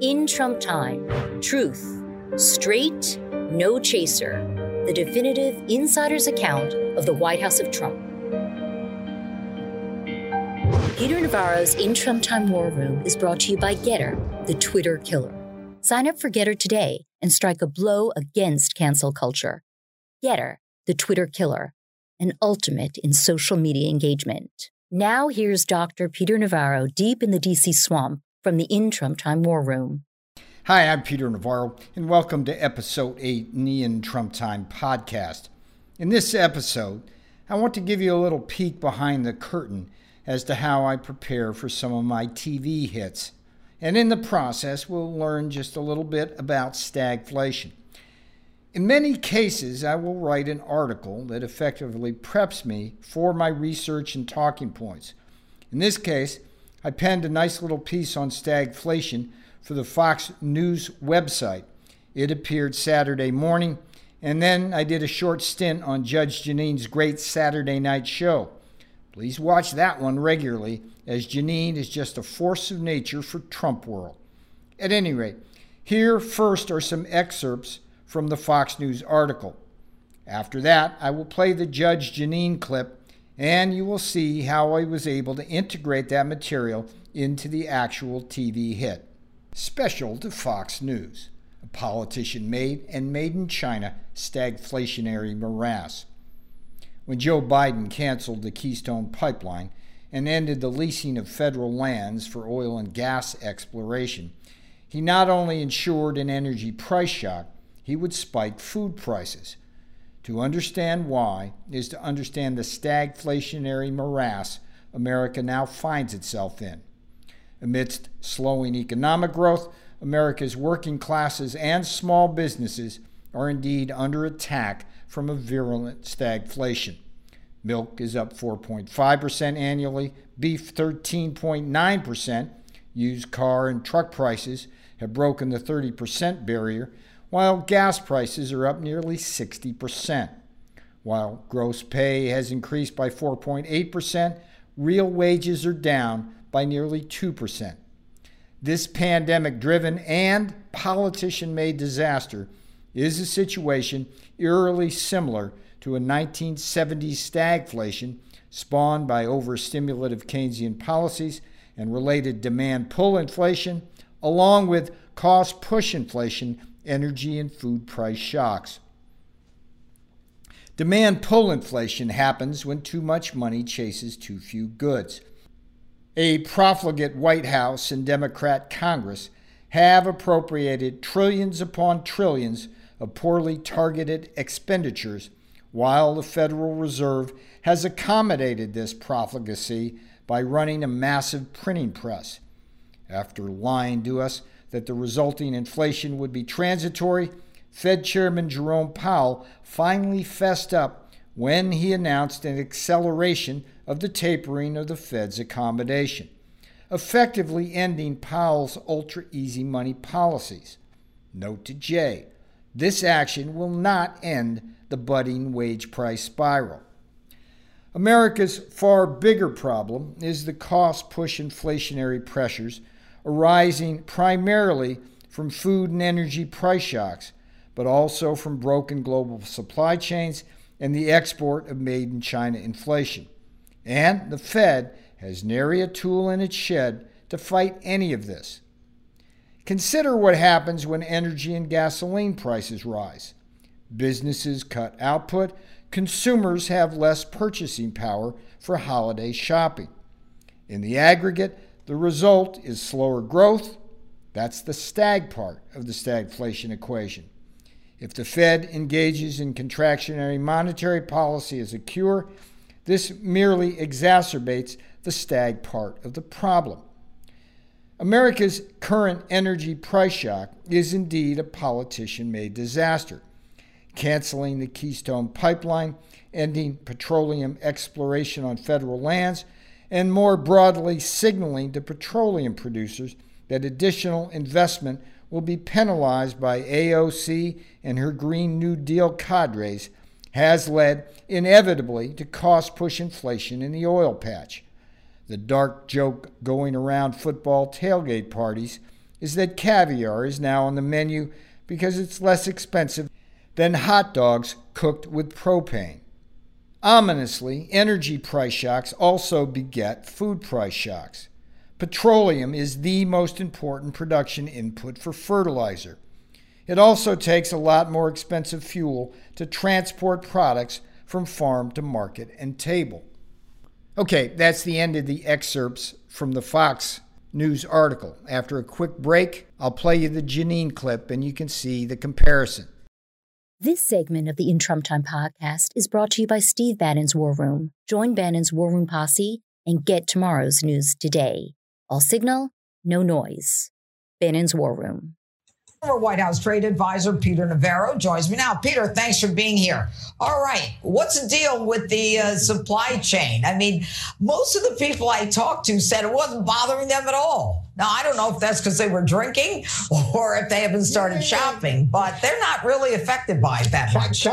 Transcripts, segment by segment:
In Trump Time, truth, straight, no chaser, the definitive insider's account of the White House of Trump. Peter Navarro's In Trump Time War Room is brought to you by GETTR, the Twitter killer. Sign up for GETTR today and strike a blow against cancel culture. GETTR, the Twitter killer, an ultimate in social media engagement. Now here's Dr. Peter Navarro deep in the DC swamp from the In Trump Time War Room. Hi, I'm Peter Navarro, and welcome to episode 8 in the Trump Time podcast. In this episode, I want to give you a little peek behind the curtain as to how I prepare for some of my TV hits. And in the process, we'll learn just a little bit about stagflation. In many cases, I will write an article that effectively preps me for my research and talking points. In this case, I penned a nice little piece on stagflation for the Fox News website. It appeared Saturday morning, and then I did a short stint on Judge Jeanine's great Saturday night show. Please watch that one regularly, as Jeanine is just a force of nature for Trump world. At any rate, here first are some excerpts from the Fox News article. After that, I will play the Judge Jeanine clip and you will see how I was able to integrate that material into the actual TV hit. Special to Fox News A Politician Made and Made in China Stagflationary Morass. When Joe Biden canceled the Keystone Pipeline and ended the leasing of federal lands for oil and gas exploration, he not only ensured an energy price shock, he would spike food prices. To understand why is to understand the stagflationary morass America now finds itself in. Amidst slowing economic growth, America's working classes and small businesses are indeed under attack from a virulent stagflation. Milk is up 4.5% annually, beef 13.9%, used car and truck prices have broken the 30% barrier, while gas prices are up nearly 60%. While gross pay has increased by 4.8%, real wages are down by nearly 2%. This pandemic driven and politician made disaster is a situation eerily similar to a 1970s stagflation spawned by overstimulative Keynesian policies and related demand pull inflation, along with cost push inflation energy and food price shocks. Demand pull inflation happens when too much money chases too few goods. A profligate White House and Democrat Congress have appropriated trillions upon trillions of poorly targeted expenditures, while the Federal Reserve has accommodated this profligacy by running a massive printing press. After lying to us that the resulting inflation would be transitory, Fed Chairman Jerome Powell finally fessed up when he announced an acceleration of the tapering of the Fed's accommodation, effectively ending Powell's ultra easy money policies. Note to Jay this action will not end the budding wage price spiral. America's far bigger problem is the cost push inflationary pressures arising primarily from food and energy price shocks, but also from broken global supply chains and the export of made in China inflation. And the Fed has nary a tool in its shed to fight any of this. Consider what happens when energy and gasoline prices rise. Businesses cut output, consumers have less purchasing power for holiday shopping. In the aggregate, the result is slower growth. That's the stag part of the stagflation equation. If the Fed engages in contractionary monetary policy as a cure, this merely exacerbates the stag part of the problem. America's current energy price shock is indeed a politician made disaster. Canceling the Keystone Pipeline, ending petroleum exploration on federal lands, and more broadly signaling to petroleum producers that additional investment will be penalized by AOC and her Green New Deal cadres has led inevitably to cost push inflation in the oil patch. The dark joke going around football tailgate parties is that caviar is now on the menu because it's less expensive than hot dogs cooked with propane. Ominously, energy price shocks also beget food price shocks. Petroleum is the most important production input for fertilizer. It also takes a lot more expensive fuel to transport products from farm to market and table. Okay, that's the end of the excerpts from the Fox News article. After a quick break, I'll play you the Jeanine clip and you can see the comparison. This segment of the In Trump Time podcast is brought to you by Steve Bannon's War Room. Join Bannon's War Room posse and get tomorrow's news today. All signal, no noise. Bannon's War Room. Former White House trade advisor Peter Navarro joins me now. Peter, thanks for being here. All right, what's the deal with the uh, supply chain? I mean, most of the people I talked to said it wasn't bothering them at all. Now, I don't know if that's because they were drinking or if they haven't started shopping, but they're not really affected by it that much.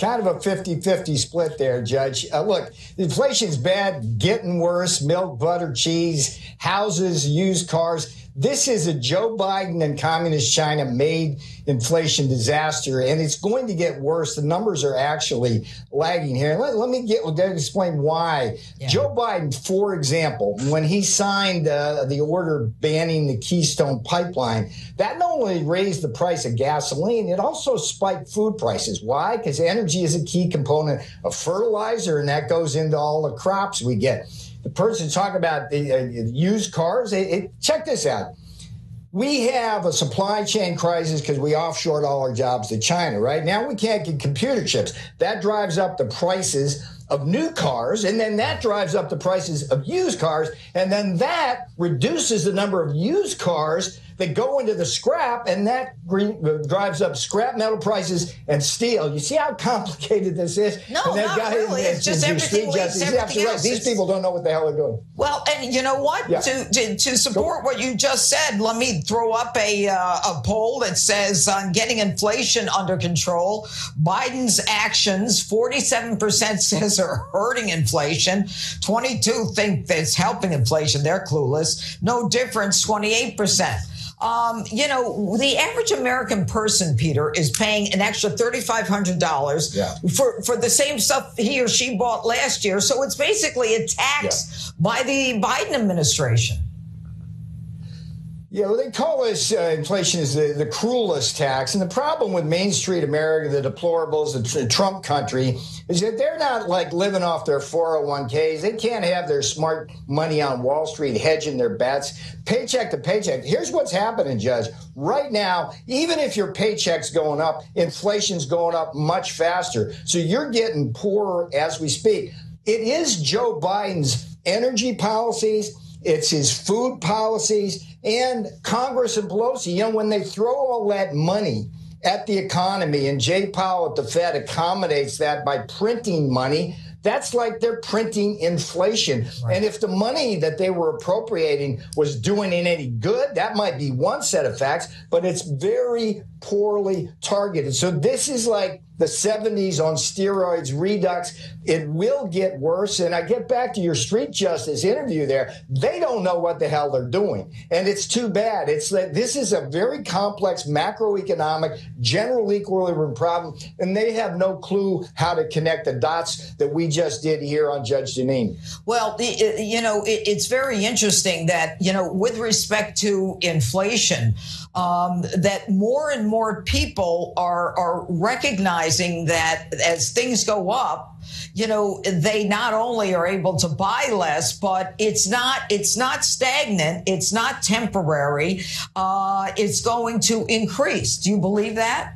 Kind of a 50 50 split there, Judge. Uh, look, inflation's bad, getting worse. Milk, butter, cheese, houses, used cars this is a Joe Biden and communist China made inflation disaster, and it's going to get worse. The numbers are actually lagging here. Let, let me get let me explain why. Yeah. Joe Biden, for example, when he signed uh, the order banning the Keystone Pipeline, that not only raised the price of gasoline, it also spiked food prices. Why? Because energy is a key component of fertilizer, and that goes into all the crops we get the person talking about the uh, used cars. It, it, check this out. We have a supply chain crisis because we offshored all our jobs to China, right? Now we can't get computer chips. That drives up the prices of new cars, and then that drives up the prices of used cars, and then that reduces the number of used cars they go into the scrap, and that uh, drives up scrap metal prices and steel. You see how complicated this is? No, and that not guy really. it's just everything leads everything else. These people don't know what the hell they're doing. Well, and you know what? Yeah. To, to, to support what you just said, let me throw up a uh, a poll that says on getting inflation under control, Biden's actions, 47% says are hurting inflation, 22 think that it's helping inflation. They're clueless. No difference, 28%. Um, you know, the average American person, Peter, is paying an extra $3,500 yeah. for, for the same stuff he or she bought last year. So it's basically a tax yeah. by the Biden administration. Yeah, well, they call this uh, inflation is the, the cruelest tax. And the problem with Main Street America, the deplorables, the, the Trump country, is that they're not like living off their 401ks. They can't have their smart money on Wall Street hedging their bets, paycheck to paycheck. Here's what's happening, Judge. Right now, even if your paycheck's going up, inflation's going up much faster. So you're getting poorer as we speak. It is Joe Biden's energy policies it's his food policies and Congress and Pelosi. You know, when they throw all that money at the economy and Jay Powell at the Fed accommodates that by printing money, that's like they're printing inflation. Right. And if the money that they were appropriating was doing it any good, that might be one set of facts, but it's very poorly targeted. So this is like the 70s on steroids, redux. It will get worse. And I get back to your street justice interview there. They don't know what the hell they're doing. And it's too bad. It's that this is a very complex macroeconomic general equilibrium problem, and they have no clue how to connect the dots that we just did here on Judge Jeanine. Well, uh, you know, it's very interesting that, you know, with respect to inflation, um, that more and more people are are recognizing that as things go up, you know, they not only are able to buy less, but it's not it's not stagnant, it's not temporary, uh, it's going to increase. Do you believe that?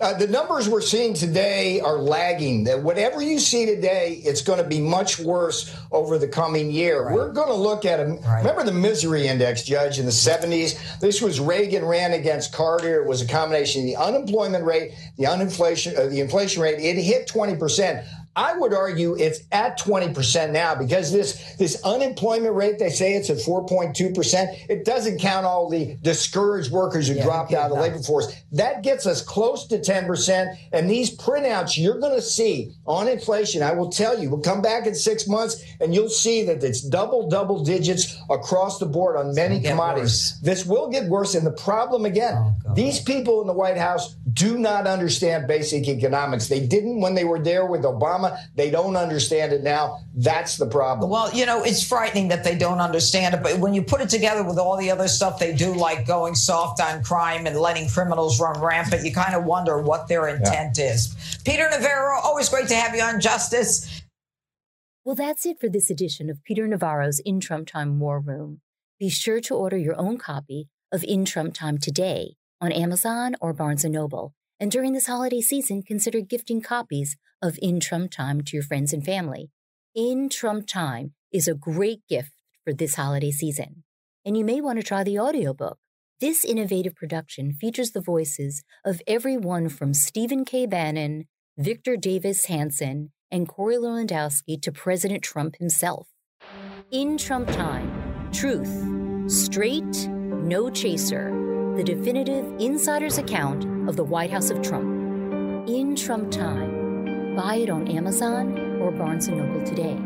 Uh, the numbers we're seeing today are lagging. That whatever you see today, it's going to be much worse over the coming year. Right. We're going to look at a right. remember the misery index, Judge, in the 70s. This was Reagan ran against Carter. It was a combination of the unemployment rate, the uninflation, uh, the inflation rate. It hit 20 percent. I would argue it's at 20% now because this, this unemployment rate, they say it's at 4.2%. It doesn't count all the discouraged workers who yeah, dropped out of the labor force. That gets us close to 10%. And these printouts you're going to see on inflation, I will tell you, we'll come back in six months and you'll see that it's double, double digits across the board on many commodities. This will get worse. And the problem again, oh, these people in the White House do not understand basic economics. They didn't when they were there with Obama. They don't understand it now. That's the problem. Well, you know, it's frightening that they don't understand it. But when you put it together with all the other stuff they do, like going soft on crime and letting criminals run rampant, you kind of wonder what their intent yeah. is. Peter Navarro, always great to have you on Justice. Well, that's it for this edition of Peter Navarro's In Trump Time War Room. Be sure to order your own copy of In Trump Time today on Amazon or Barnes & Noble. And during this holiday season, consider gifting copies of In Trump Time to your friends and family. In Trump Time is a great gift for this holiday season. And you may want to try the audiobook. This innovative production features the voices of everyone from Stephen K. Bannon, Victor Davis Hanson, and Corey Lewandowski to President Trump himself. In Trump Time, truth, straight, no chaser the definitive insider's account of the White House of Trump. In Trump Time. Buy it on Amazon or Barnes & Noble today.